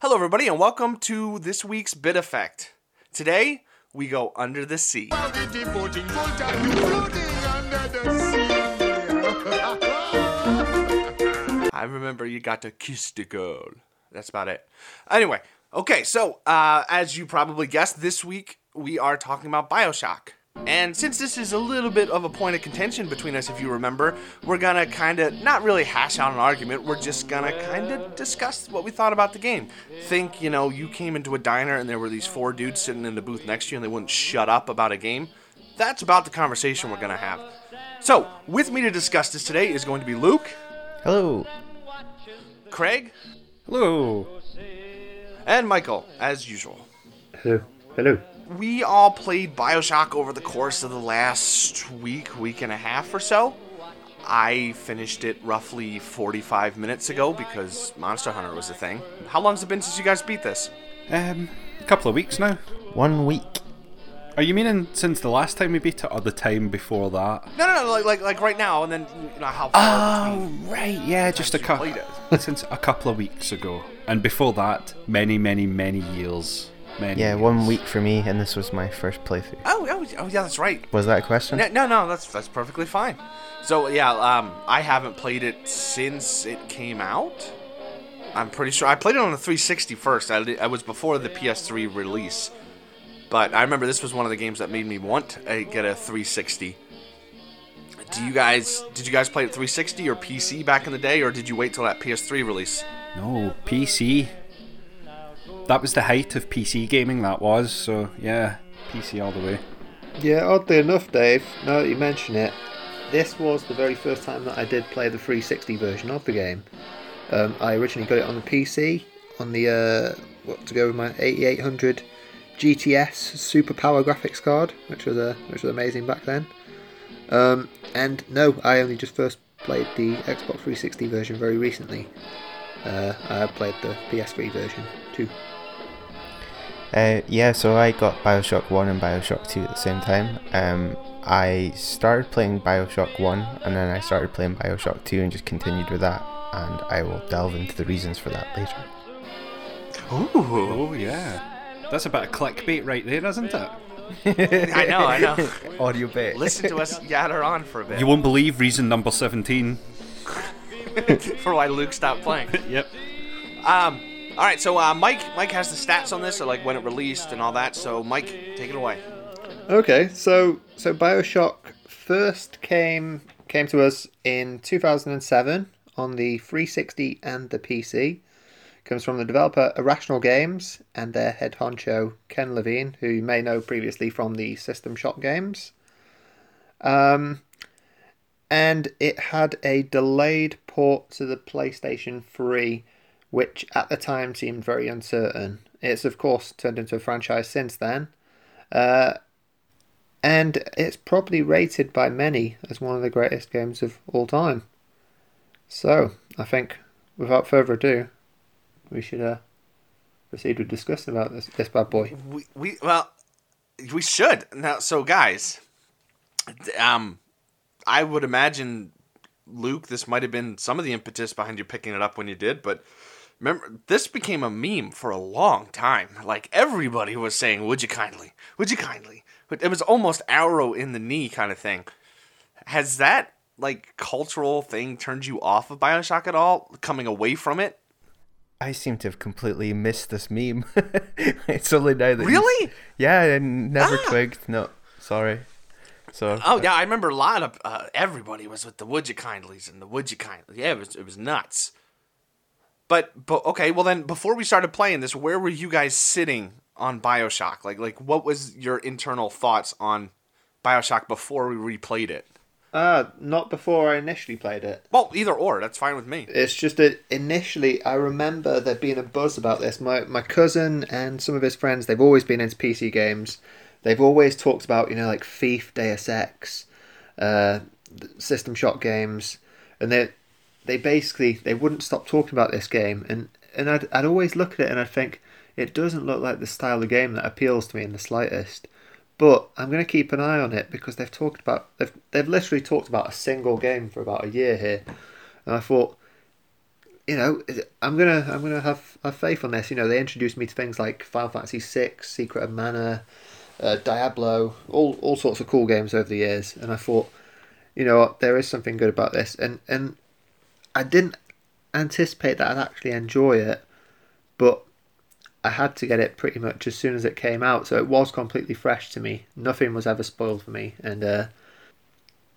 Hello, everybody, and welcome to this week's Bit Effect. Today, we go under the sea. I remember you got to kiss the girl. That's about it. Anyway, okay, so uh, as you probably guessed, this week we are talking about Bioshock. And since this is a little bit of a point of contention between us, if you remember, we're gonna kind of not really hash out an argument. We're just gonna kind of discuss what we thought about the game. Think, you know, you came into a diner and there were these four dudes sitting in the booth next to you and they wouldn't shut up about a game. That's about the conversation we're gonna have. So, with me to discuss this today is going to be Luke, Hello. Craig, Hello. and Michael, as usual. Hello. Hello. We all played Bioshock over the course of the last week, week and a half or so. I finished it roughly 45 minutes ago because Monster Hunter was a thing. How long's it been since you guys beat this? Um, a couple of weeks now. One week. Are you meaning since the last time we beat it, or the time before that? No, no, no, like like, like right now, and then you know how far between. right, yeah, just a couple. since a couple of weeks ago, and before that, many, many, many years. Many. Yeah, years. one week for me, and this was my first playthrough. Oh, oh, oh, yeah, that's right. Was that a question? No, no, no, that's that's perfectly fine. So yeah, um, I haven't played it since it came out. I'm pretty sure I played it on the 360 first. I, I was before the PS3 release, but I remember this was one of the games that made me want to get a 360. Do you guys did you guys play it 360 or PC back in the day, or did you wait till that PS3 release? No, PC. That was the height of PC gaming, that was, so yeah, PC all the way. Yeah, oddly enough, Dave, now that you mention it, this was the very first time that I did play the 360 version of the game. Um, I originally got it on the PC, on the, uh, what to go with my 8800 GTS Super Power graphics card, which was, uh, which was amazing back then. Um, and no, I only just first played the Xbox 360 version very recently. Uh, I played the PS3 version too. Uh, yeah, so I got Bioshock 1 and Bioshock 2 at the same time. Um, I started playing Bioshock 1, and then I started playing Bioshock 2 and just continued with that. And I will delve into the reasons for that later. Ooh, Oh yeah, that's about a clickbait right there, isn't it? I know, I know. Audio bit. Listen to us yatter on for a bit You won't believe reason number seventeen. for why Luke stopped playing. Yep. Um, all right, so uh, Mike, Mike has the stats on this, so like when it released and all that. So Mike, take it away. Okay, so so BioShock first came came to us in 2007 on the 360 and the PC. Comes from the developer Irrational Games and their head honcho Ken Levine, who you may know previously from the System Shock games. Um, and it had a delayed port to the PlayStation 3, which at the time seemed very uncertain. It's of course turned into a franchise since then. Uh, and it's probably rated by many as one of the greatest games of all time. So, I think, without further ado, we should uh, proceed with discussing about this this bad boy. We, we well, we should now. So guys, um, I would imagine Luke, this might have been some of the impetus behind you picking it up when you did, but. Remember, this became a meme for a long time. Like everybody was saying, "Would you kindly? Would you kindly?" But it was almost arrow in the knee kind of thing. Has that like cultural thing turned you off of Bioshock at all? Coming away from it? I seem to have completely missed this meme. it's only now that. you- Really? Yeah, I never Ah. twigged. No, sorry. So. Oh yeah, I remember a lot of uh, everybody was with the would you kindlies and the would you kindly. Yeah, it was it was nuts. But but okay, well then before we started playing this, where were you guys sitting on BioShock? Like like what was your internal thoughts on BioShock before we replayed it? Ah, not before I initially played it. Well, either or, that's fine with me. It's just that initially I remember there being a buzz about this. My my cousin and some of his friends, they've always been into PC games. They've always talked about, you know, like Thief, Deus Ex, uh, System Shock games, and they they basically they wouldn't stop talking about this game. And and I'd I'd always look at it and I'd think it doesn't look like the style of game that appeals to me in the slightest. But I'm going to keep an eye on it because they've talked about they've they've literally talked about a single game for about a year here, and I thought you know, I'm gonna I'm gonna have, have faith on this. You know, they introduced me to things like Final Fantasy VI, Secret of Mana, uh, Diablo, all all sorts of cool games over the years, and I thought, you know there is something good about this, and and I didn't anticipate that I'd actually enjoy it, but I had to get it pretty much as soon as it came out, so it was completely fresh to me. Nothing was ever spoiled for me, and uh,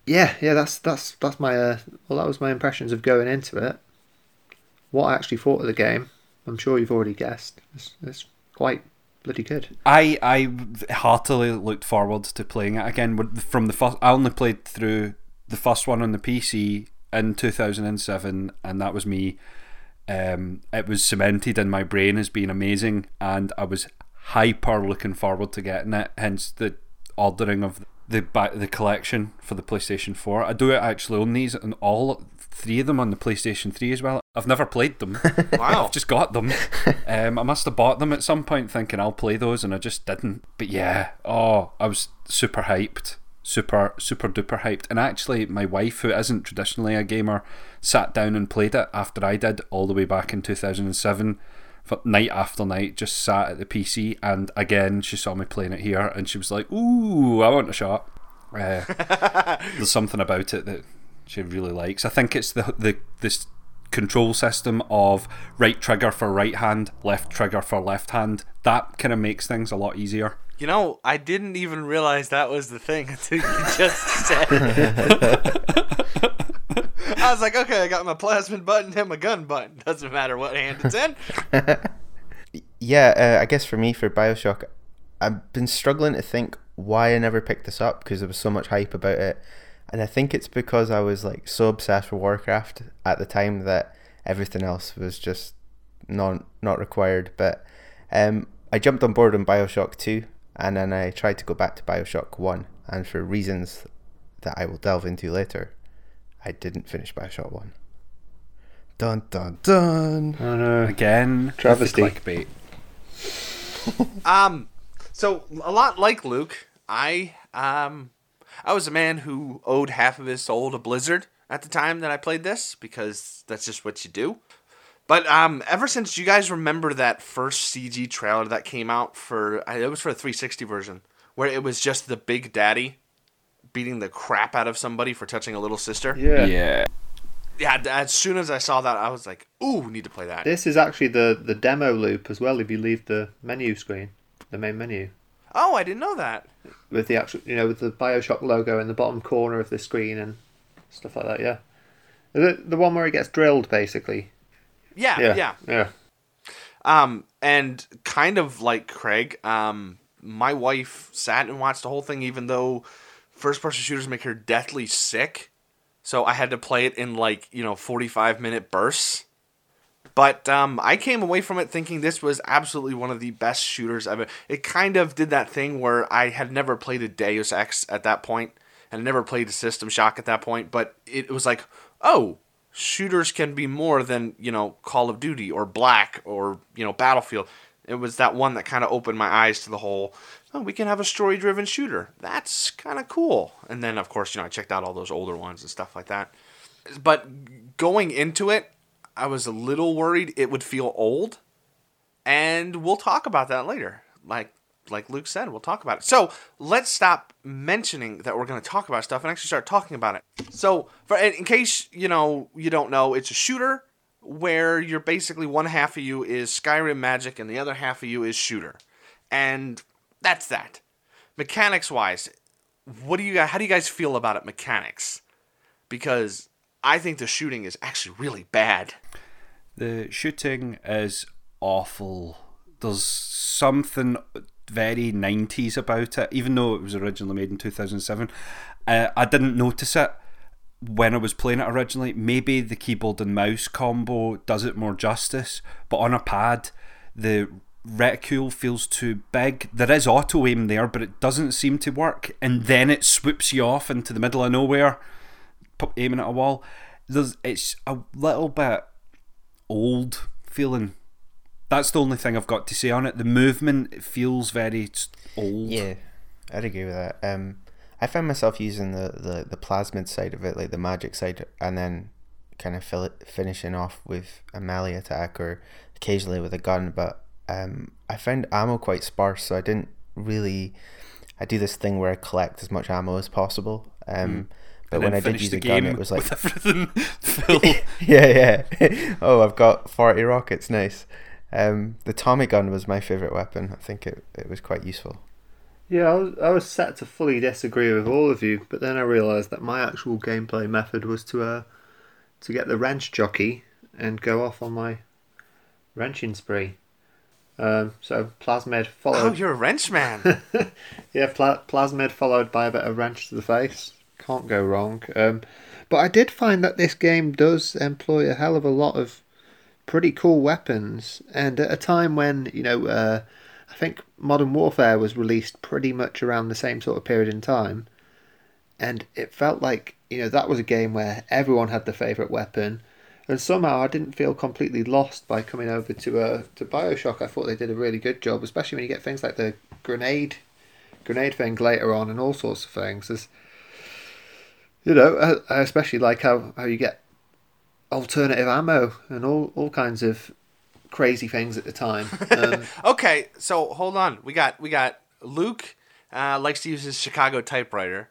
yeah, yeah, that's that's that's my uh, well, that was my impressions of going into it what I actually thought of the game, I'm sure you've already guessed. It's, it's quite bloody good. I I heartily looked forward to playing it again. From the first, I only played through the first one on the PC in 2007, and that was me. Um, it was cemented in my brain as being amazing, and I was hyper looking forward to getting it. Hence the ordering of the the collection for the PlayStation 4. I do actually own these and all three of them on the PlayStation 3 as well. I've never played them. Wow. I've just got them. Um, I must have bought them at some point thinking I'll play those and I just didn't. But yeah, oh, I was super hyped. Super, super duper hyped. And actually, my wife, who isn't traditionally a gamer, sat down and played it after I did all the way back in 2007 night after night, just sat at the PC, and again she saw me playing it here, and she was like, "Ooh, I want a shot." Uh, there's something about it that she really likes. I think it's the the this control system of right trigger for right hand, left trigger for left hand. That kind of makes things a lot easier. You know, I didn't even realize that was the thing until you just said. I was like, okay, I got my plasmid button and my gun button. Doesn't matter what hand it's in. yeah, uh, I guess for me, for Bioshock, I've been struggling to think why I never picked this up because there was so much hype about it and I think it's because I was like so obsessed with Warcraft at the time that everything else was just not not required. But um, I jumped on board on Bioshock Two, and then I tried to go back to Bioshock One, and for reasons that I will delve into later, I didn't finish Bioshock One. Dun dun dun. Oh no! Again, travesty. Clickbait. um, so a lot like Luke, I um I was a man who owed half of his soul to Blizzard at the time that I played this because that's just what you do. But um, ever since you guys remember that first CG trailer that came out for it was for the 360 version where it was just the Big Daddy beating the crap out of somebody for touching a little sister. Yeah. Yeah. Yeah. As soon as I saw that, I was like, "Ooh, we need to play that." This is actually the the demo loop as well. If you leave the menu screen, the main menu. Oh, I didn't know that. With the actual, you know, with the Bioshock logo in the bottom corner of the screen and stuff like that. Yeah, the the one where it gets drilled, basically. Yeah, Yeah, yeah. yeah. Um, and kind of like Craig, um, my wife sat and watched the whole thing, even though first person shooters make her deathly sick. So I had to play it in like, you know, 45 minute bursts. But um, I came away from it thinking this was absolutely one of the best shooters ever. It kind of did that thing where I had never played a Deus Ex at that point, and never played a System Shock at that point. But it was like, oh, shooters can be more than you know Call of Duty or Black or you know Battlefield. It was that one that kind of opened my eyes to the whole. Oh, we can have a story-driven shooter. That's kind of cool. And then, of course, you know, I checked out all those older ones and stuff like that. But going into it, I was a little worried it would feel old, and we'll talk about that later. Like like Luke said, we'll talk about it. So let's stop mentioning that we're going to talk about stuff and actually start talking about it. So, for in case you know you don't know, it's a shooter where you're basically one half of you is Skyrim magic and the other half of you is shooter, and that's that. Mechanics wise, what do you? How do you guys feel about it? Mechanics, because I think the shooting is actually really bad. The shooting is awful. There's something very 90s about it, even though it was originally made in 2007. Uh, I didn't notice it when I was playing it originally. Maybe the keyboard and mouse combo does it more justice, but on a pad, the reticule feels too big. There is auto aim there, but it doesn't seem to work, and then it swoops you off into the middle of nowhere aiming at a wall. There's it's a little bit old feeling. That's the only thing I've got to say on it. The movement feels very old. Yeah, I'd agree with that. Um, I find myself using the, the, the plasmid side of it, like the magic side, and then kind of fill it, finishing off with a melee attack or occasionally with a gun. But um, I found ammo quite sparse, so I didn't really. I do this thing where I collect as much ammo as possible. Um, But And when I did use the a gun, game it was like everything full. yeah, yeah. oh, I've got 40 rockets. Nice. Um, the Tommy gun was my favorite weapon. I think it, it was quite useful. Yeah, I was, I was set to fully disagree with all of you, but then I realised that my actual gameplay method was to uh, to get the wrench jockey and go off on my wrenching spree. Um, so Plasmid followed. Oh, you're a wrench man. yeah, pla- Plasmid followed by a bit of wrench to the face. Can't go wrong. Um, but I did find that this game does employ a hell of a lot of pretty cool weapons, and at a time when you know, uh, I think Modern Warfare was released pretty much around the same sort of period in time, and it felt like you know that was a game where everyone had their favorite weapon. And somehow I didn't feel completely lost by coming over to uh, to Bioshock. I thought they did a really good job, especially when you get things like the grenade grenade thing later on and all sorts of things. There's, you know, I, I especially like how, how you get alternative ammo and all, all kinds of crazy things at the time. Um, okay, so hold on. We got we got Luke uh, likes to use his Chicago typewriter.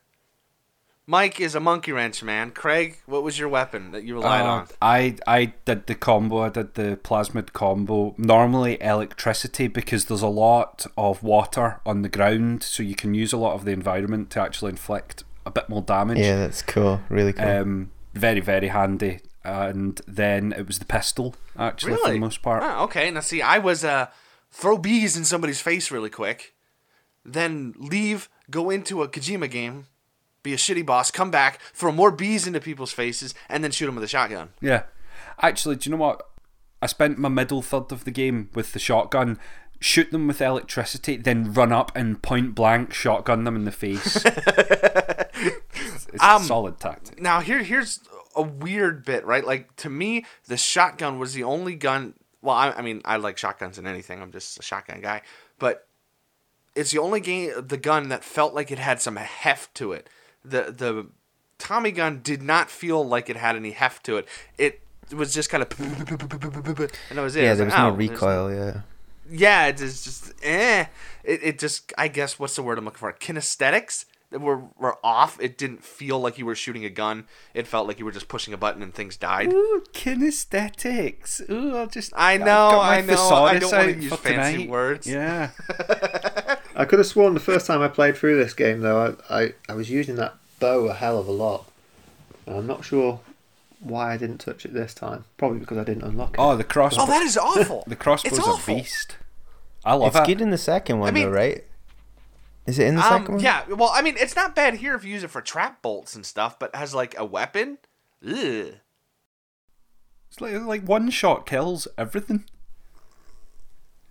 Mike is a monkey wrench man. Craig, what was your weapon that you relied Uh, on? I I did the combo. I did the plasmid combo. Normally electricity because there's a lot of water on the ground, so you can use a lot of the environment to actually inflict a bit more damage. Yeah, that's cool. Really cool. Um, very very handy. And then it was the pistol actually for the most part. Oh, okay. Now see, I was uh, throw bees in somebody's face really quick, then leave, go into a Kojima game, be a shitty boss, come back, throw more bees into people's faces, and then shoot them with a shotgun. Yeah. Actually, do you know what? I spent my middle third of the game with the shotgun, shoot them with electricity, then run up and point blank shotgun them in the face. it's it's Um, a solid tactic. Now here here's a weird bit, right? Like to me, the shotgun was the only gun. Well, I, I mean, I like shotguns and anything. I'm just a shotgun guy, but it's the only game, the gun that felt like it had some heft to it. The the Tommy gun did not feel like it had any heft to it. It was just kind of, and that was it. Yeah, was there like, was no "Oh, there's- recoil. Yeah. Yeah, it is just eh. It, it just I guess what's the word I'm looking for? Kinesthetics that were were off. It didn't feel like you were shooting a gun. It felt like you were just pushing a button and things died. Ooh, kinesthetics. Ooh, I'll just. I know, I know, I don't wanna use fancy tonight. words. Yeah. I could have sworn the first time I played through this game, though, I, I, I was using that bow a hell of a lot. And I'm not sure why I didn't touch it this time. Probably because I didn't unlock it. Oh, the crossbow. Oh, that is awful. the crossbow's it's a beast. I love It's it. good in the second one, I mean- though, right? Is it in the second Um, one? yeah, well, I mean, it's not bad here if you use it for trap bolts and stuff, but as like a weapon, ugh. It's like, like one shot kills everything.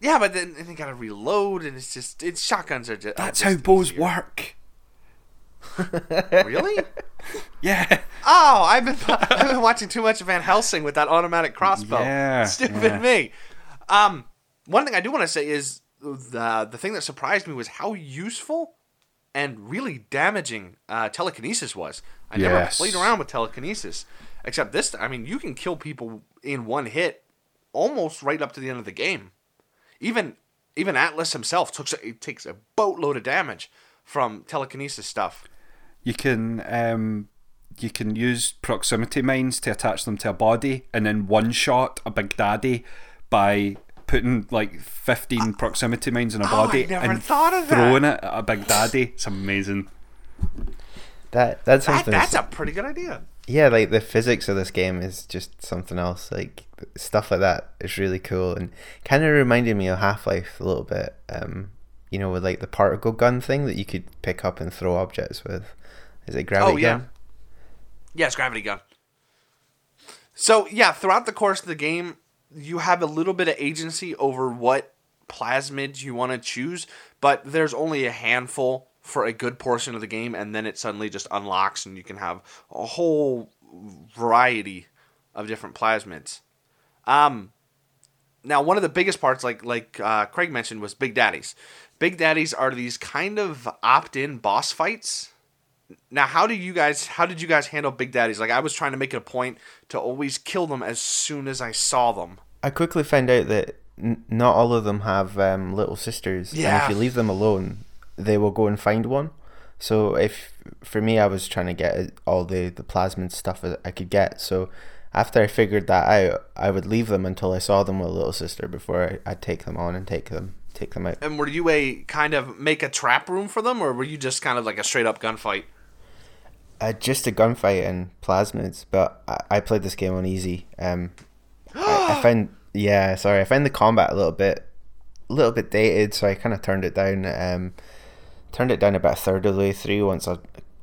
Yeah, but then, then you gotta reload, and it's just it's shotguns are just. That's are how bows easier. work. Really? Yeah. Oh, I've been I've been watching too much Van Helsing with that automatic crossbow. Yeah, Stupid yeah. me. Um, one thing I do want to say is the the thing that surprised me was how useful and really damaging uh, telekinesis was. I never played around with telekinesis, except this. I mean, you can kill people in one hit, almost right up to the end of the game. Even even Atlas himself took it takes a boatload of damage from telekinesis stuff. You can um, you can use proximity mines to attach them to a body, and then one shot a big daddy by putting like fifteen proximity mines in a Oh, body never and thought of that. throwing it at a big daddy. It's amazing. That that's That, something. that's a pretty good idea. yeah, like the physics of this game is just something else. Like stuff like that is really cool and kind of reminded me of Half Life a little bit. Um, you know, with like the particle gun thing that you could pick up and throw objects with. Is it gravity Oh, yeah. gun? Yes, gravity gun. So yeah, throughout the course of the game, you have a little bit of agency over what plasmids you want to choose, but there's only a handful for a good portion of the game, and then it suddenly just unlocks, and you can have a whole variety of different plasmids. Um, now one of the biggest parts, like like uh, Craig mentioned, was Big Daddies. Big Daddies are these kind of opt-in boss fights Now, how do you guys? How did you guys handle Big Daddies? Like, I was trying to make it a point to always kill them as soon as I saw them. I quickly found out that n- not all of them have um, little sisters. And Yeah. if you leave them alone, they will go and find one. So if for me, I was trying to get all the the plasmid stuff that I could get. So after I figured that out, I would leave them until I saw them with a little sister before I, I'd take them on and take them take them out. And were you a kind of make a trap room for them, or were you just kind of like a straight up gunfight? Uh, just a gunfight and plasmids, but I, I played this game on easy. Um, I, I found yeah, sorry, I found the combat a little bit, a little bit dated, so I kind of turned it down. Um, turned it down about a third of the way through once I,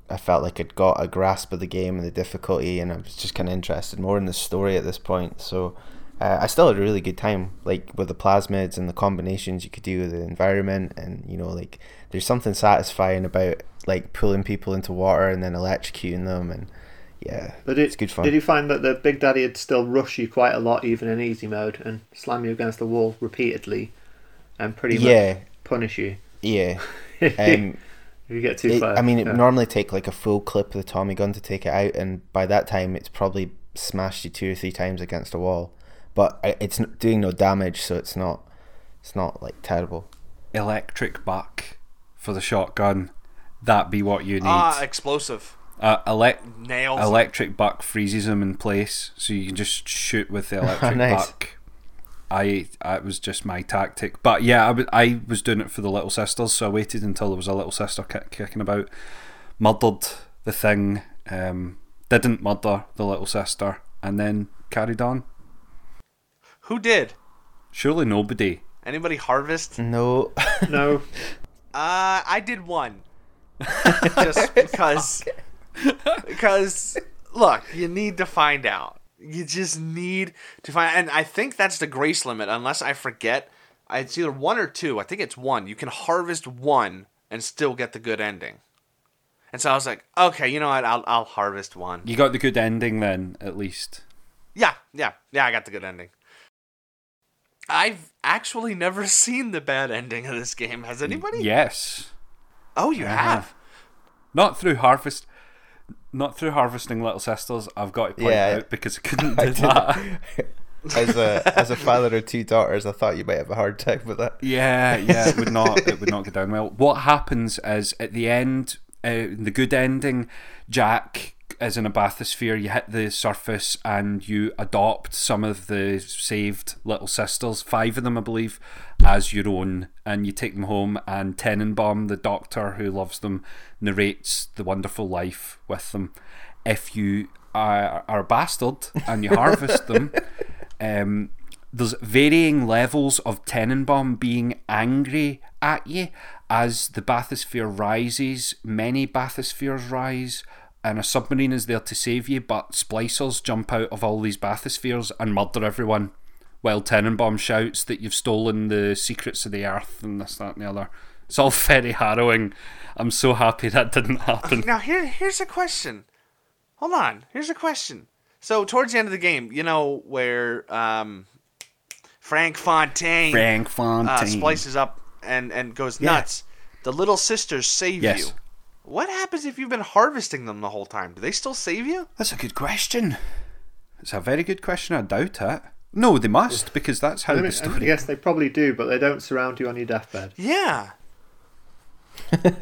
I felt like I'd got a grasp of the game and the difficulty, and I was just kind of interested more in the story at this point. So. Uh, I still had a really good time, like with the plasmids and the combinations you could do with the environment, and you know, like there's something satisfying about like pulling people into water and then electrocuting them, and yeah, But it, it's good fun. Did you find that the Big Daddy would still rush you quite a lot, even in easy mode, and slam you against the wall repeatedly, and pretty Yeah. much punish you yeah, if um, you get too it, far? I mean, it Yeah. normally take like a full clip of the Tommy gun to take it out, and by that time, it's probably smashed you two or three times against a wall. But it's doing no damage, so it's not, it's not like terrible. Electric buck for the shotgun. That be what you need. Ah, explosive uh, elec- nails. electric buck freezes them in place, so you can just shoot with the electric Nice. buck. I that was just my tactic, but yeah, I w- I was doing it for the little sisters, so I waited until there was a little sister kick- kicking about, murdered the thing, um, didn't murder the little sister, and then carried on. Who did? Surely nobody. Anybody harvest? No, no, Uh, I did one. Just because. Because, look, you need to find out. You just need to find And I think that's the grace limit, unless I forget. It's either one or two. I think it's one. You can harvest one and still get the good ending. And so I was like, okay, you know what? I'll, I'll harvest one. You got the good ending then, at least. Yeah, yeah, yeah, I got the good ending. I've actually never seen the bad ending of this game. Has anybody? Yes. Oh, you have? Not through harvest. Not through harvesting little sisters. I've got to point Yeah. out because I couldn't I do that. as a as a father of two daughters, I thought you might have a hard time with that. Yeah, yeah, it would not. It would not go down well. What happens is at the end, uh, the good ending, Jack is in a bathysphere. You hit the surface and you adopt some of the saved little sisters, five of them, I believe, as your own, and you take them home. And Tenenbaum, the doctor who loves them, narrates the wonderful life with them. If you are, are a bastard and you harvest them. Um, there's varying levels of Tenenbaum being angry at you as the bathysphere rises. Many bathyspheres rise, and a submarine is there to save you, but splicers jump out of all these bathyspheres and murder everyone. While Tenenbaum shouts that you've stolen the secrets of the earth and this, that, and the other. It's all very harrowing. I'm so happy that didn't happen. Now here here's a question. Hold on. Here's a question. So towards the end of the game, you know where um, Frank Fontaine, Frank uh, Fontaine. splices up and and goes Yeah. nuts. The little sisters save Yes. you. What happens if you've been harvesting them the whole time? Do they still save you? That's a good question. It's a very good question. I doubt it. No, they must because that's how I, the mean, I story. guess they probably do, but they don't surround you on your deathbed. Yeah. They're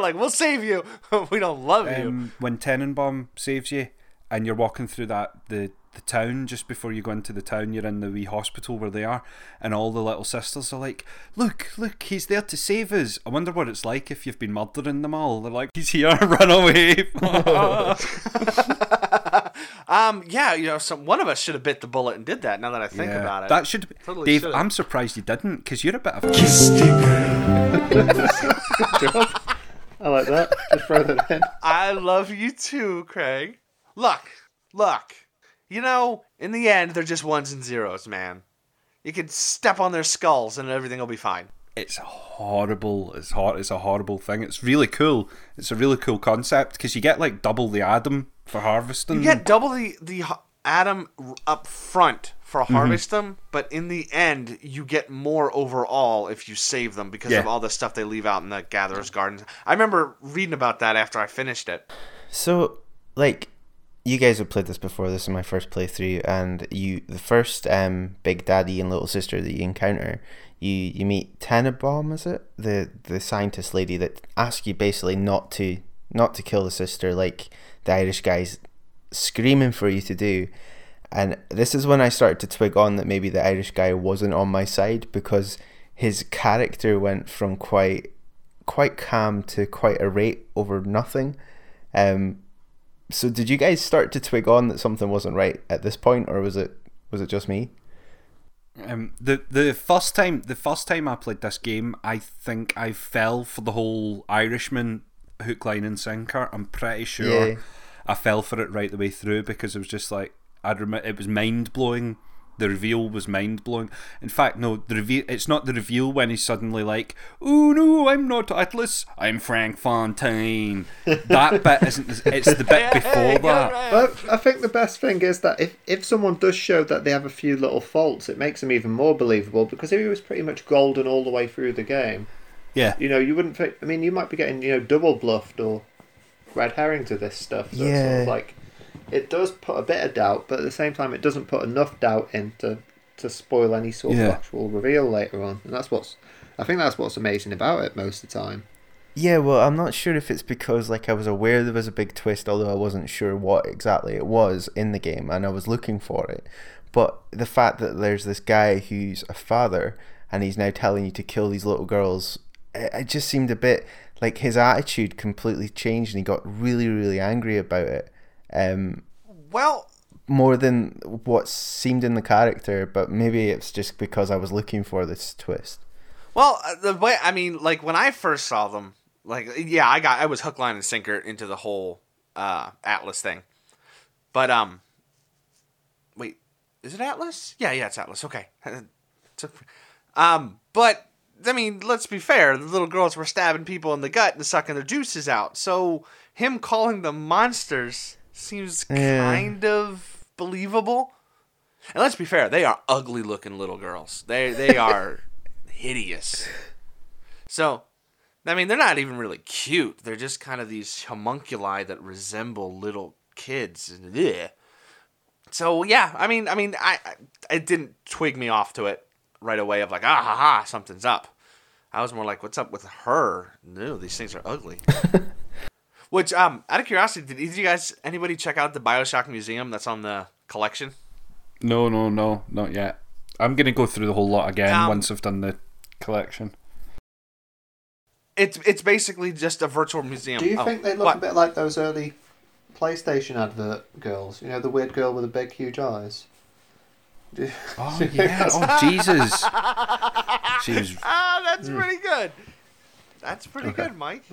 like, we'll save you. we don't love you. Um, when Tenenbaum saves you, and you're walking through that the the town just before you go into the town, you're in the wee hospital where they are, and all the little sisters are like, "Look, look, he's there to save us." I wonder what it's like if you've been murdering them all. They're like, "He's here, run away!" Um, yeah, you know, some one of us should have bit the bullet and did that. Now that I think Yeah. about it, That should, Totally Dave. should've. I'm surprised you didn't because you're a bit of a I like that. Just throw that in. I love you too, Craig. Look, look. You know, in the end, they're just ones and zeros, man. You can step on their skulls and everything will be fine. it's horrible. It's hot. It's a horrible thing. It's really cool. It's a really cool concept because you get like double the Adam for harvesting. You get double the the h- Adam up front for harvest them, but in the end, you get more overall if you save them because Yeah. of all the stuff they leave out in the gatherer's gardens. I remember reading about that after I finished it. So, like, you guys have played this before. This is my first playthrough, and you, the first um, big daddy and little sister that you encounter, you you meet Tenenbaum, is it the the scientist lady that asks you basically not to not to kill the sister, like the Irish guys screaming for you to do. And this is when I started to twig on that maybe the Irish guy wasn't on my side because his character went from quite quite calm to quite irate over nothing. Um, so did you guys start to twig on that something wasn't right at this point, or was it was it just me? Um, the the first time the first time I played this game, I think I fell for the whole Irishman hook, line, and sinker. I'm pretty sure Yeah. I fell for it right the way through because it was just like I'd rem- it was mind blowing. The reveal was mind blowing. In fact, no, the reveal. It's not the reveal when he's suddenly like, "Oh no, I'm not Atlas. I'm Frank Fontaine." That bit isn't. It's the bit before that. But I think the best thing is that if, if someone does show that they have a few little faults, it makes them even more believable. Because if he was pretty much golden all the way through the game, Yeah. you know, you wouldn't think. I mean, you might be getting you know double bluffed or red herring to this stuff. So it's sort Yeah. of like it does put a bit of doubt, but at the same time, it doesn't put enough doubt in to, to spoil any sort Yeah. of actual reveal later on. And that's what's I think that's what's amazing about it most of the time. Yeah, well, I'm not sure if it's because like I was aware there was a big twist, although I wasn't sure what exactly it was in the game, and I was looking for it. But the fact that there's this guy who's a father and he's now telling you to kill these little girls, it, it just seemed a bit like his attitude completely changed, and he got really, really angry about it. Um, Well, more than what seemed in the character, but maybe it's just because I was looking for this twist. Well, uh, the way I mean, like when I first saw them, like yeah, I got I was hook, line, and sinker into the whole uh, Atlas thing. But um, wait, is it Atlas? Yeah, yeah, it's Atlas. Okay, um, but I mean, let's be fair. The little girls were stabbing people in the gut and sucking their juices out. So him calling them monsters seems Yeah. kind of believable. And let's be fair, they are ugly looking little girls. They they are hideous. So, I mean, they're not even really cute. They're just kind of these homunculi that resemble little kids. Ugh. So yeah, I mean, I mean, I, I it didn't twig me off to it right away of like ah ha ha something's up. I was more like, what's up with her? No, these things are ugly. Which um, out of curiosity, did, did you guys anybody check out the Bioshock Museum that's on the collection? No, no, no, not yet. I'm gonna go through the whole lot again Um, once I've done the collection. It's it's basically just a virtual museum. Do you Oh, think they look what? a bit like those early PlayStation advert girls? You know, the weird girl with the big, huge eyes. Do you- Oh do you think yeah! Oh Jesus! She was Ah, that's pretty good. That's pretty good, Mike.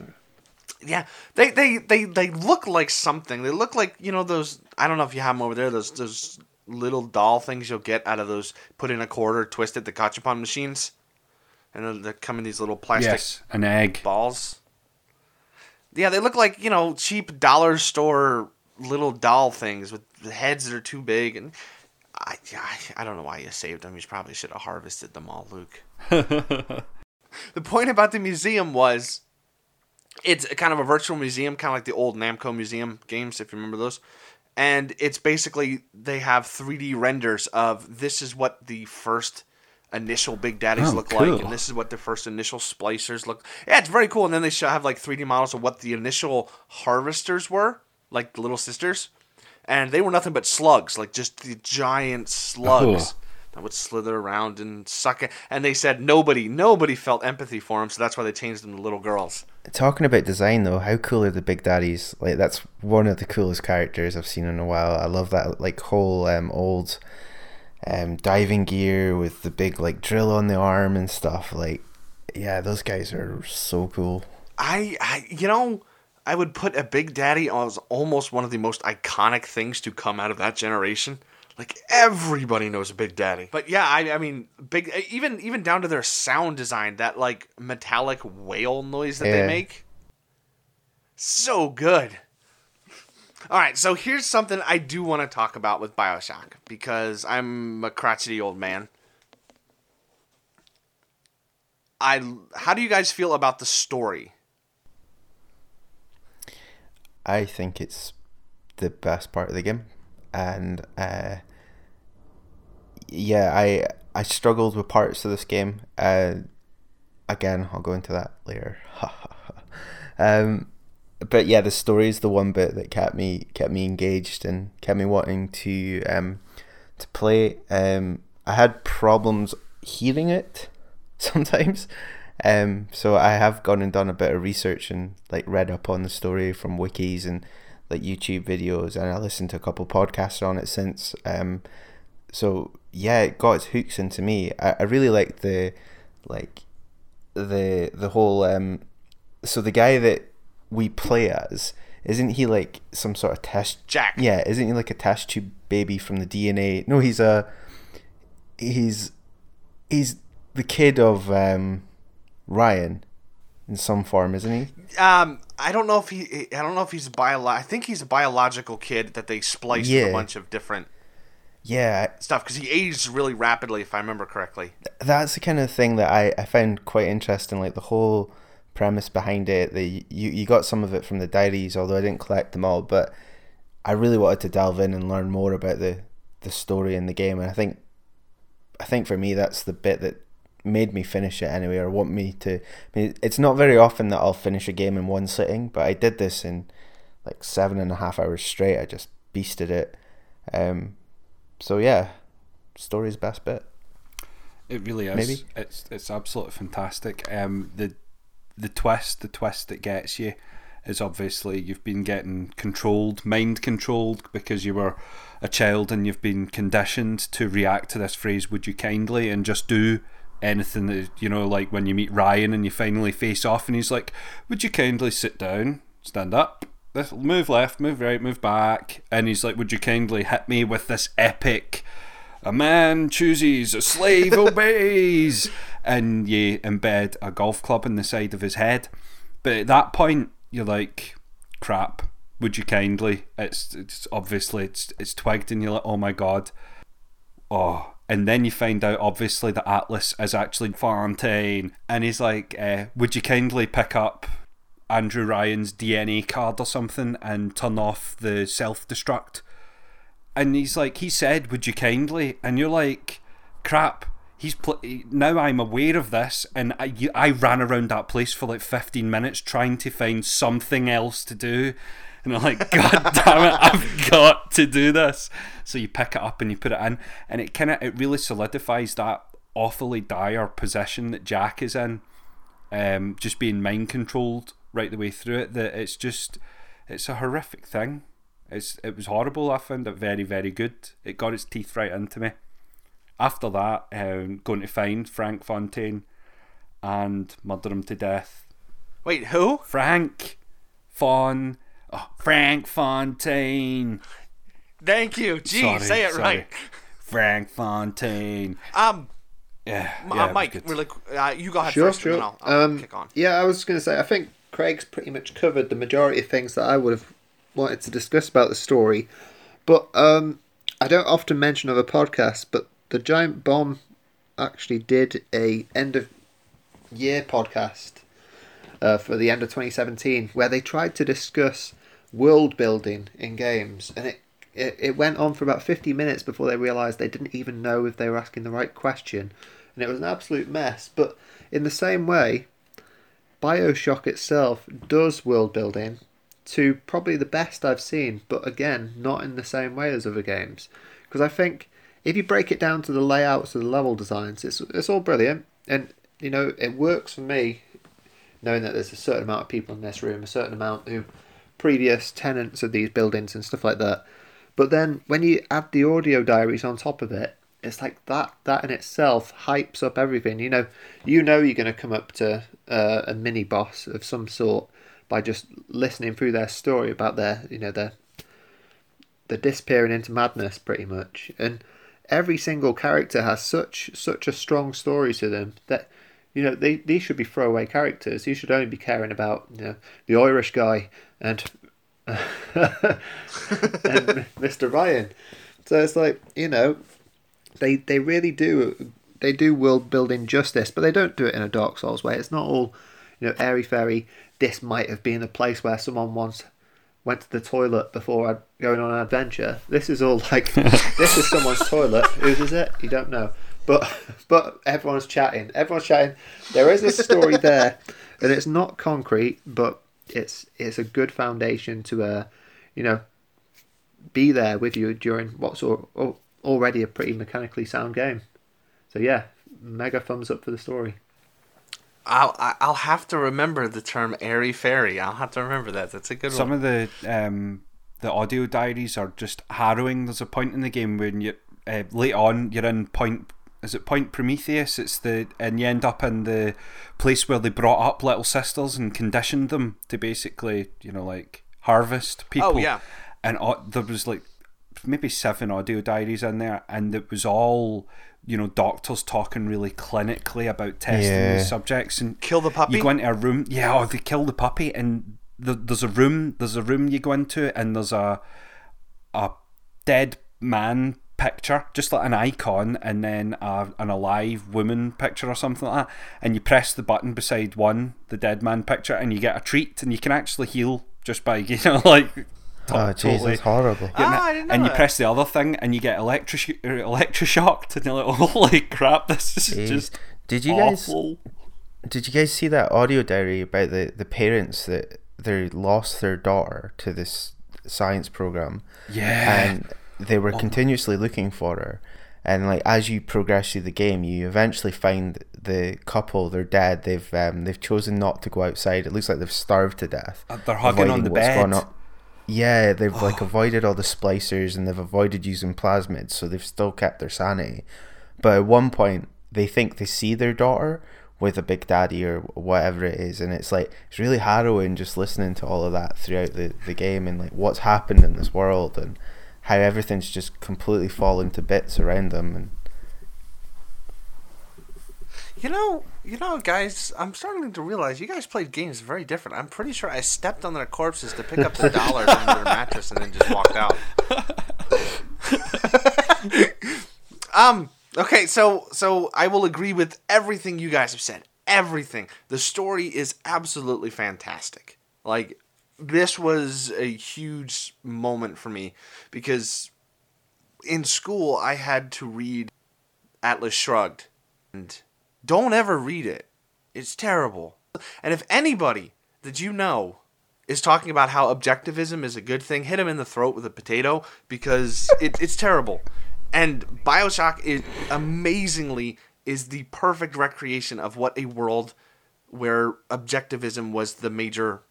Yeah, they, they they they look like something. They look like you know those. I don't know if you have them over there. Those those little doll things you'll get out of those put in a quarter, twisted the gachapon machines, and then they come in these little plastic yes, an egg. balls. Yeah, they look like you know cheap dollar store little doll things with heads that are too big, and I I, I don't know why you saved them. You probably should have harvested them all, Luke. the point about the museum was it's kind of a virtual museum, kind of like the old Namco museum games, if you remember those. And it's basically they have 3D renders of this is what the first initial Big Daddies Oh, look like, and this is what the first initial splicers look. Yeah, it's very cool. And then they have like 3D models of what the initial harvesters were, like the little sisters, and they were nothing but slugs, like just the giant slugs Oh. that would slither around and suck it. And they said nobody, nobody felt empathy for them, so that's why they changed them to little girls. Talking about design though, how cool are the Big Daddies? Like that's one of the coolest characters I've seen in a while. I love that like whole um, old um, diving gear with the big like drill on the arm and stuff. Like, yeah, those guys are so cool. I, I, you know, I would put a Big Daddy as almost one of the most iconic things to come out of that generation. Like everybody knows a Big Daddy. But yeah, I, I mean, big even even down to their sound design, that like metallic whale noise that Yeah. they make. So good. All right, so here's something I do want to talk about with Bioshock because I'm a crotchety old man. I how do you guys feel about the story? I think it's the best part of the game, and uh, yeah, I I struggled with parts of this game. Uh, again, I'll go into that later. um, but yeah, the story is the one bit that kept me kept me engaged and kept me wanting to um, to play. Um, I had problems hearing it sometimes. Um, so I have gone and done a bit of research and like read up on the story from wikis and like YouTube videos, and I listened to a couple podcasts on it since. Um, so yeah, it got its hooks into me. I, I really like the like the the whole um, so the guy that we play as isn't he like some sort of test Jack. Yeah, isn't he like a test tube baby from the DNA? No, he's a he's he's the kid of um, Ryan in some form, isn't he? Um, I don't know if he. I don't know if he's a bio. I think he's a biological kid that they spliced with Yeah. a bunch of different Yeah, stuff because he aged really rapidly, if I remember correctly. that's the kind of thing that I, I found quite interesting. Like the whole premise behind it. The you you got some of it from the diaries, although I didn't collect them all. But I really wanted to delve in and learn more about the the story in the game, and I think I think for me that's the bit that made me finish it anyway, or want me to. I mean, it's not very often that I'll finish a game in one sitting, but I did this in like seven and a half hours straight. I just beasted it. Um, so yeah, story's best bit. It really is. Maybe. It's it's absolutely fantastic. Um, the the twist, the twist that gets you, is obviously you've been getting controlled, mind controlled, because you were a child and you've been conditioned to react to this phrase "Would you kindly?" and just do anything that you know, like when you meet Ryan and you finally face off, and he's like, "Would you kindly sit down, stand up?" This move left, move right, move back, and he's like, "Would you kindly hit me with this epic a man chooses, a slave obeys, and you embed a golf club in the side of his head. But at that point, you're like, crap. Would you kindly? It's it's obviously it's it's twigged, and you're like, oh my god, oh. And then you find out, obviously, that Atlas is actually Fontaine, and he's like, uh, would you kindly pick up Andrew Ryan's DNA card or something and turn off the self destruct? and he's like, he said, "Would you kindly?" And you're like, "Crap." He's pl- now I'm aware of this, and I, I ran around that place for like 15 minutes trying to find something else to do, and I'm like, God damn it, I've got to do this. So you pick it up and you put it in, and it kind of it really solidifies that awfully dire position that Jack is in, um, just being mind controlled right the way through it. That it's just, it's a horrific thing. It's it was horrible. I found it very very good. It got its teeth right into me. After that, um, going to find Frank Fontaine and murder him to death. Wait, who? Frank Fon, oh, Frank Fontaine. Thank you. Gee, Sorry, say it sorry. right. Frank Fontaine. Um, Yeah, M- yeah, uh, Mike, really, uh, you go ahead Sure, first, and then sure. I'll, I'll Um, kick on. yeah, I was just going to say, I think Craig's pretty much covered the majority of things that I would have wanted to discuss about the story. But um, I don't often mention other podcasts, but the Giant Bomb actually did a end of year podcast uh, for the end of 2017 where they tried to discuss world building in games, and it, it it went on for about 50 minutes before they realised they didn't even know if they were asking the right question, and it was an absolute mess. But in the same way, Bioshock itself does world building to probably the best I've seen, but again, not in the same way as other games. Because I think if you break it down to the layouts of the level designs, it's it's all brilliant, and you know it works for me, knowing that there's a certain amount of people in this room, a certain amount who previous tenants of these buildings and stuff like that. But then when you add the audio diaries on top of it, it's like that that in itself hypes up everything. You know, you know you're going to come up to uh, a mini boss of some sort by just listening through their story about their you know their they're disappearing into madness pretty much and every single character has such such a strong story to them that you know they these should be throwaway characters you should only be caring about you know the irish guy and and Mr. Ryan. So it's like you know, they they really do they do world building justice, but they don't do it in a Dark Souls way. It's not all you know airy fairy. This might have been a place where someone once went to the toilet before going on an adventure. This is all like this is someone's toilet. Whose is it? You don't know. But but everyone's chatting. Everyone's chatting. There is a story there, and it's not concrete, but it's it's a good foundation to uh you know be there with you during what's al- al- already a pretty mechanically sound game. So yeah, mega thumbs up for the story. I'll I- I'll have to remember the term airy fairy. I'll have to remember that. That's a good Some one. of the um, the audio diaries are just harrowing. There's a point in the game when you uh, late on you're in point. Is it Point Prometheus? It's the and you end up in the place where they brought up little sisters and conditioned them to basically, you know, like harvest oh, people. Oh, yeah. And au- there was like maybe seven audio diaries in there, and it was all you know doctors talking really clinically about testing Yeah. these subjects and Kill the puppy? You go into a room, yeah, or they kill the puppy, and the, there's a room, there's a room you go into, and there's a a dead man picture, just like an icon, and then a, an alive woman picture or something like that. And you press the button beside one, the dead man picture, and you get a treat, and you can actually heal just by you know like. to- Oh, jeez, totally- that's horrible. Ah, and, I didn't know and you that. press the other thing, and you get electric electroshocked, and you're like, "Holy crap! This is Jeez. just Did you guys did you guys see that audio diary about the, the parents that they lost their daughter to this science program Yeah. and they were continuously looking for her. And like as you progress through the game you eventually find the couple they're dead they've um, they've chosen not to go outside. It looks like they've starved to death. Uh, they're hugging on the bed. yeah they've like avoided all the splicers and they've avoided using plasmids so they've still kept their sanity. But at one point they think they see their daughter with a big daddy or whatever it is and it's like it's really harrowing just listening to all of that throughout the, the game and like what's happened in this world and how everything's just completely fallen to bits around them and You know, you know, guys, I'm starting to realize you guys played games very different. I'm pretty sure I stepped on their corpses to pick up the dollars under their mattress and then just walked out. um. Okay. So, so I will agree with everything you guys have said. Everything. The story is absolutely fantastic. Like, this was a huge moment for me because in school I had to read Atlas Shrugged and don't ever read it. It's terrible. And if anybody that you know is talking about how objectivism is a good thing, hit him in the throat with a potato because it, it's terrible. And Bioshock is amazingly is the perfect recreation of what a world where objectivism was the major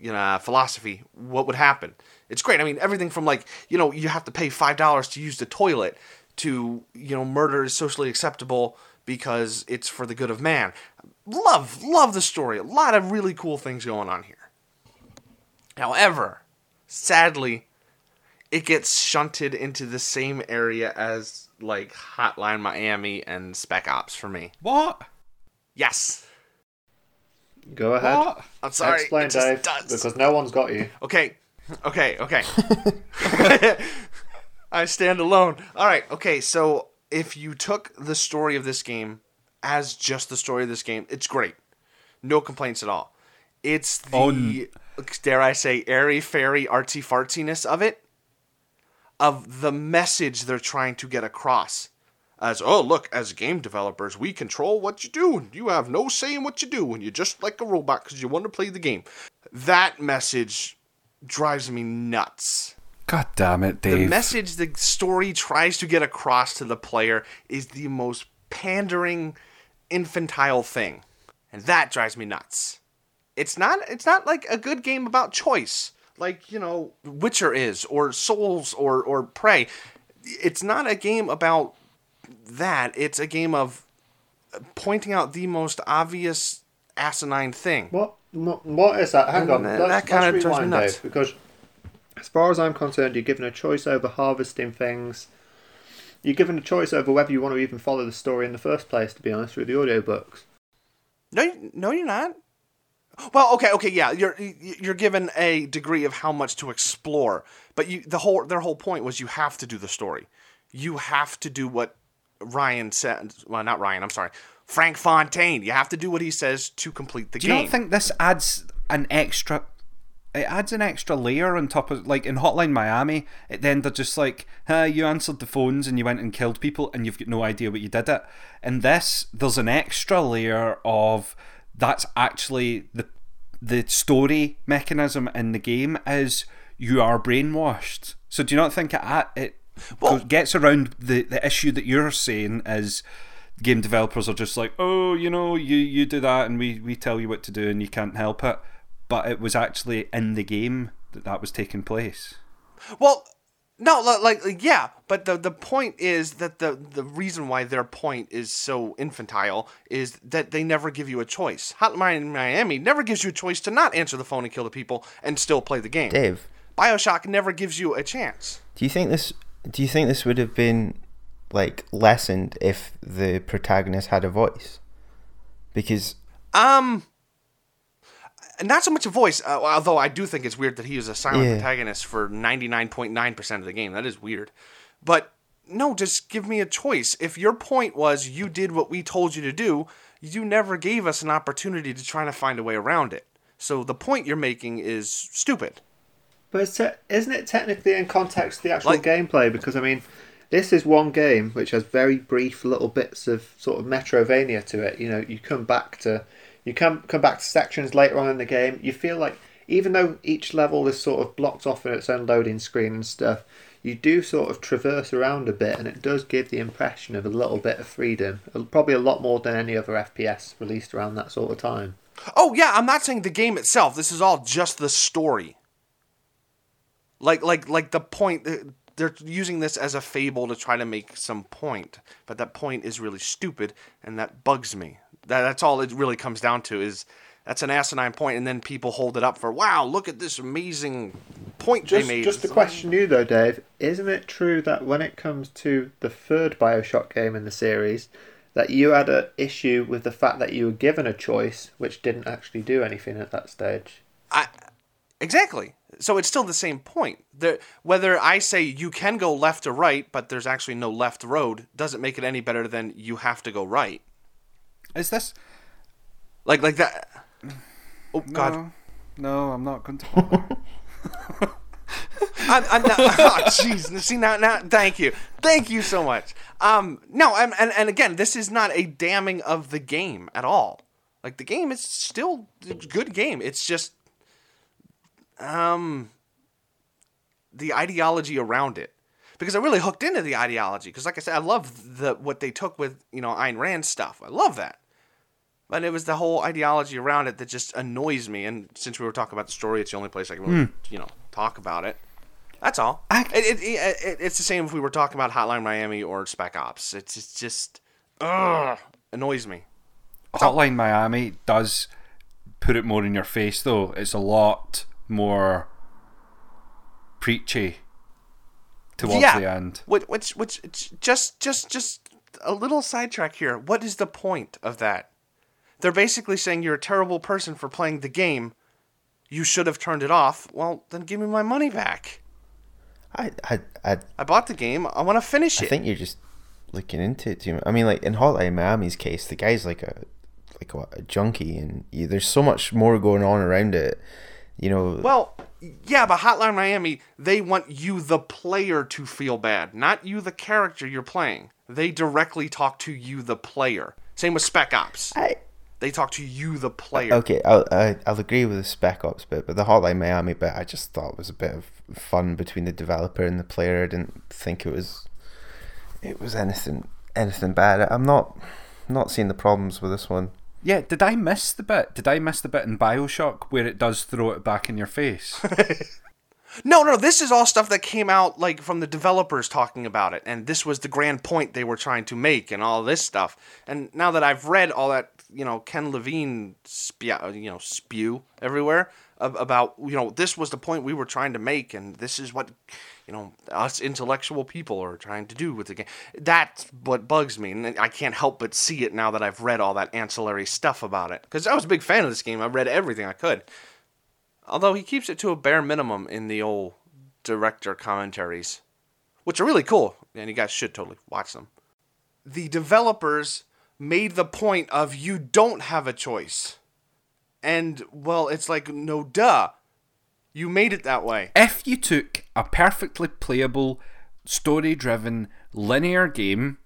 you know philosophy what would happen? It's great. I mean everything from like you know you have to pay five dollars to use the toilet to you know murder is socially acceptable because it's for the good of man. Love love the story. A lot of really cool things going on here. However sadly it gets shunted into the same area as like hotline miami and spec ops for me. What? yes Go ahead. What? i'm sorry Explain, it just Dave, does. because no one's got you. Okay. Okay, okay. I stand alone. All right. Okay, so if you took the story of this game as just the story of this game, it's great. No complaints at all. It's the Oh, n- dare I say airy fairy artsy fartsiness of it of the message they're trying to get across. As oh look, as game developers, we control what you do. You have no say in what you do, and you're just like a robot because you want to play the game. That message drives me nuts. God damn it, dave The message the story tries to get across to the player is the most pandering, infantile thing, and that drives me nuts. It's not. It's not like a good game about choice, like you know, Witcher is, or Souls, or or Prey. It's not a game about that. It's a game of pointing out the most obvious asinine thing. What? What what is that? Hang on. That- Let's, that let's drives me rewind, nuts. Dave, because as far as I'm concerned, you're given a choice over harvesting things. You're given a choice over whether you want to even follow the story in the first place. To be honest, through the audiobooks. No, no, you're not. Well, okay, okay, yeah, you're you're given a degree of how much to explore, but you the whole their whole point was you have to do the story. You have to do what Ryan said. Well, not Ryan. I'm sorry, Frank Fontaine. You have to do what he says to complete the Do game. Do you not think this adds an extra? It adds an extra layer on top of like in Hotline Miami. It then they're just like, "Huh, you answered the phones and you went and killed people, and you've got no idea what you did it." In this, there's an extra layer of that's actually the the story mechanism in the game is you are brainwashed. So do you not think it it Well- gets around the the issue that you're saying is game developers are just like, oh, you know, you you do that and we we tell you what to do and you can't help it. But it was actually in the game that that was taking place. Well, no, like, like, yeah, but the the point is that the the reason why their point is so infantile is that they never give you a choice. Hotline Miami never gives you a choice to not answer the phone and kill the people and still play the game. Dave, BioShock never gives you a chance. do you think this? Do you think this would have been like lessened if the protagonist had a voice? Because Um, not so much a voice, uh, although I do think it's weird that he is a silent Yeah. protagonist for ninety nine point nine percent of the game. That is weird, but no, just give me a choice. If your point was you did what we told you to do, you never gave us an opportunity to try to find a way around it. So the point you're making is stupid. But it's te- isn't it technically in context of the actual Like- gameplay? Because I mean, this is one game which has very brief little bits of sort of Metroidvania to it. You know, you come back to you come come back to sections later on in the game. You feel like even though each level is sort of blocked off in its own loading screen and stuff, you do sort of traverse around a bit, and it does give the impression of a little bit of freedom. Probably a lot more than any other FPS released around that sort of time. Oh yeah, I'm not saying the game itself. This is all just the story. Like like like the point uh, they're using this as a fable to try to make some point, but that point is really stupid and that bugs me. That that's all it really comes down to is that's an asinine point and then people hold it up for wow, look at this amazing point Just, they made. just to question you though, Dave, isn't it true that when it comes to the third Bioshock game in the series, that you had an issue with the fact that you were given a choice which didn't actually do anything at that stage? I exactly. So it's still the same point. There, whether I say you can go left or right, but there's actually no left road, doesn't make it any better than you have to go right. Is this? Like like that. Oh God, No, no, I'm not going to. I'm, I'm not. Oh jeez, see now now. Thank you, thank you so much. Um, no, and, and and again, this is not a damning of the game at all. Like the game is still a good game. It's just um the ideology around it. Because I really hooked into the ideology. Because like I said, I love the what they took with you know Ayn Rand stuff. I love that. But it was the whole ideology around it that just annoys me. And since we were talking about the story, it's the only place I can really, you know, talk about it. That's all. I- It, it, it, it- it's the same if we were talking about Hotline Miami or Spec Ops. It's, it's just, ugh, annoys me. Hotline Miami does put it more in your face, though. It's a lot more preachy towards yeah. the end. Which, which, which, it's just, just, just a little sidetrack here. What is the point of that? They're basically saying you're a terrible person for playing the game. You should have turned it off. Well, then give me my money back. I, I, I, I bought the game. I want to finish it. I think you're just looking into it too much. I mean, like in Hotline Miami's case, the guy's like a like what, a junkie, and you, there's so much more going on around it. You know, Well, yeah, but Hotline Miami, they want you, the player, to feel bad, not you, the character you're playing. They directly talk to you, the player. Same with Spec Ops. I, They talk to you, the player. okay, I'll I, I'll agree with the Spec Ops bit, but the Hotline Miami bit, I just thought was a bit of fun between the developer and the player. I didn't think it was it was anything anything bad. I'm not not seeing the problems with this one. Yeah, did I miss the bit? Did I miss the bit in Bioshock where it does throw it back in your face? No, no, this is all stuff that came out like from the developers talking about it, and this was the grand point they were trying to make, and all this stuff. And now that I've read all that, you know, Ken Levine, spew, you know, spew everywhere about, you know, this was the point we were trying to make, and this is what, you know, us intellectual people are trying to do with the game. That's what bugs me, and I can't help but see it now that I've read all that ancillary stuff about it. Because I was a big fan of this game, I read everything I could. Although he keeps it to a bare minimum in the old director commentaries, which are really cool, and you guys should totally watch them. The developers made the point of you don't have a choice. And, well, it's like, no duh. You made it that way. If you took a perfectly playable, story driven, linear game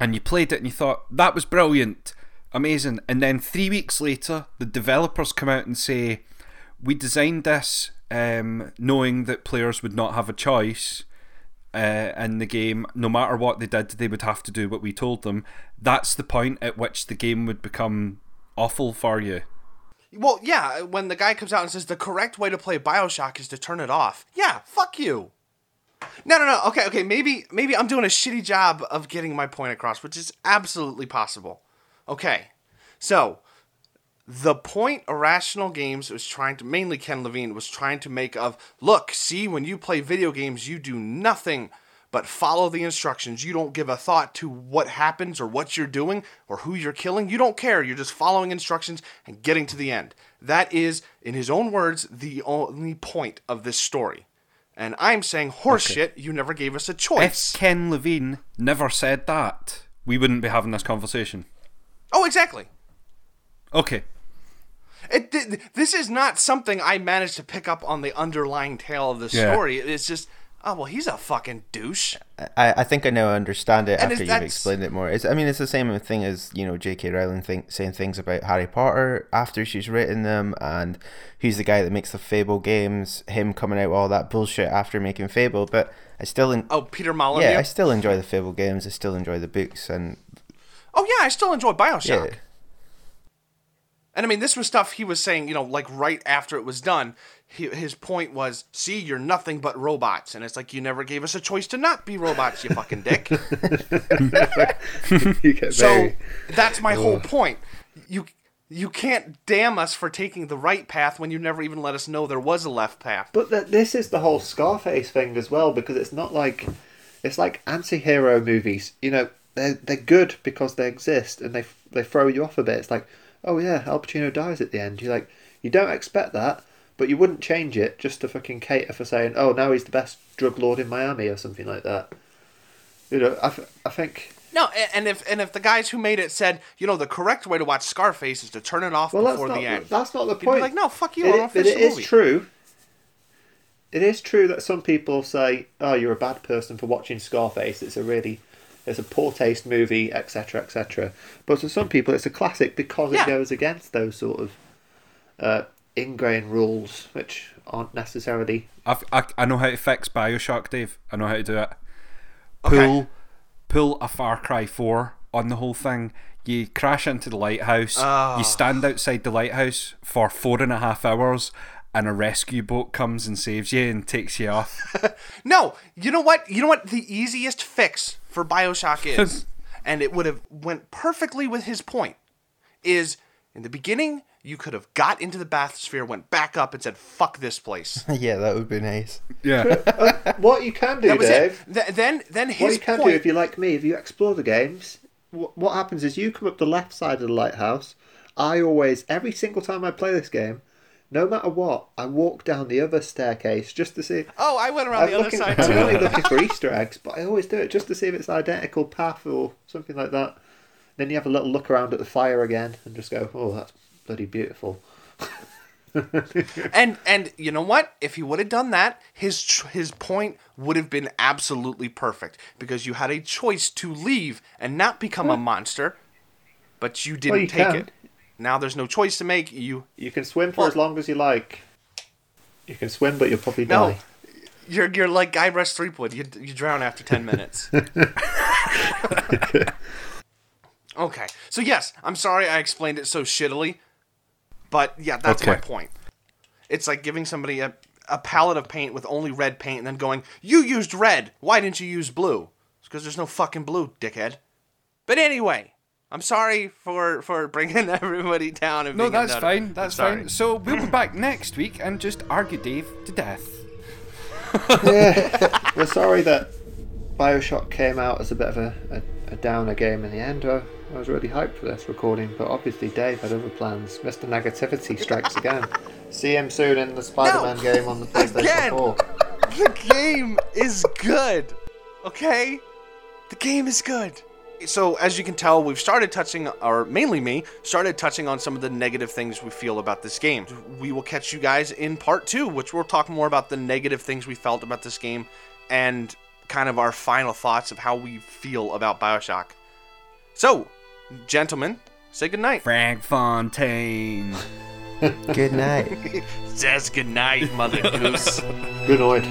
and you played it and you thought, that was brilliant, amazing, and then three weeks later, the developers come out and say, we designed this um, knowing that players would not have a choice uh, in the game. No matter what they did, they would have to do what we told them. That's the point at which the game would become awful for you. Well, yeah, when the guy comes out and says the correct way to play BioShock is to turn it off. Yeah, fuck you. No, no, no. Okay, okay. Maybe, maybe I'm doing a shitty job of getting my point across, which is absolutely possible. Okay, so the point Irrational Games was trying to, mainly Ken Levine, was trying to make of look, see, when you play video games, you do nothing but follow the instructions. You don't give a thought to what happens or what you're doing or who you're killing. You don't care. You're just following instructions and getting to the end. That is, in his own words, the only point of this story. And I'm saying, horseshit, okay. you never gave us a choice. If Ken Levine never said that, we wouldn't be having this conversation. Oh, exactly. Okay, it, this is not something I managed to pick up on the underlying tale of the yeah. story. It's just, oh well, he's a fucking douche. I, I think I now understand it and after you've explained it more. It's, I mean, it's the same thing as you know J.K. Rowling think, saying things about Harry Potter after she's written them, and who's the guy that makes the Fable games? Him coming out with all that bullshit after making Fable, but I still in, oh Peter Molyneux. Yeah, I still enjoy the Fable games. I still enjoy the books and. Oh yeah, I still enjoy Bioshock. Yeah. And I mean, this was stuff he was saying, you know, like right after it was done. He, his point was, see, you're nothing but robots. And it's like, you never gave us a choice to not be robots, you fucking dick. so that's my whole point. You you can't damn us for taking the right path when you never even let us know there was a left path. But the, this is the whole Scarface thing as well, because it's not like it's like anti-hero movies. You know, they're they're good because they exist and they they throw you off a bit. It's like oh yeah, Al Pacino dies at the end. You're like, you don't expect that, but you wouldn't change it just to fucking cater for saying, oh, now he's the best drug lord in Miami or something like that. You know, I, I think. No, and if and if the guys who made it said, you know, the correct way to watch Scarface is to turn it off well, before not, the end. That's not the point. like, no, fuck you. It, I don't but it is true. It is true that some people say, "Oh, you're a bad person for watching Scarface. It's a really it's a poor taste movie, etc., etc. But to some people, it's a classic because yeah. it goes against those sort of uh, ingrained rules, which aren't necessarily. I've, i I know how to fix Bioshock, Dave. I know how to do it. Pull, okay. pull a Far Cry Four on the whole thing. You crash into the lighthouse. Oh. You ah. stand outside the lighthouse for four and a half hours and a rescue boat comes and saves you and takes you off. no, you know what? You know what the easiest fix for BioShock is, and it would have went perfectly with his point. Is in the beginning you could have got into the bathysphere, went back up, and said "fuck this place." yeah, that would be nice. Yeah. uh, what you can do, Dave? Th- then, then his what you can point... do if you're like me, if you explore the games, what happens is you come up the left side of the lighthouse. I always, every single time I play this game, no matter what, I walk down the other staircase just to see. Oh, I went around I'm the looking, other side too. I'm only looking for Easter eggs, but I always do it just to see if it's an identical path or something like that. Then you have a little look around at the fire again and just go, "Oh, that's bloody beautiful." and and you know what? If he would have done that, his his point would have been absolutely perfect because you had a choice to leave and not become a monster, but you didn't well, you take can. it. Now there's no choice to make. You you can swim for well, as long as you like. You can swim, but you'll probably no, die. You're you're like Guybrush Threepwood. You you drown after ten minutes. okay, so yes, I'm sorry I explained it so shittily, but yeah, that's okay. my point. It's like giving somebody a a palette of paint with only red paint and then going, "You used red. Why didn't you use blue?" It's because there's no fucking blue, dickhead. But anyway, I'm sorry for for bringing everybody down. And No, being that's fine. That's fine. So we'll be back next week and just argue Dave to death. yeah, We're sorry that Bioshock came out as a bit of a, a, a downer game in the end. I, I was really hyped for this recording, but obviously Dave had other plans. Mr. Negativity strikes again. See him soon in the Spider-Man No! game on the PlayStation Again! 4. the game is good. Okay? The game is good. So, as you can tell, we've started touching, or mainly me, started touching on some of the negative things we feel about this game. We will catch you guys in part two, which we'll talk more about the negative things we felt about this game and kind of our final thoughts of how we feel about Bioshock. So, gentlemen, say goodnight. Frank Fontaine. Good night. Says goodnight, Mother Goose. Good night.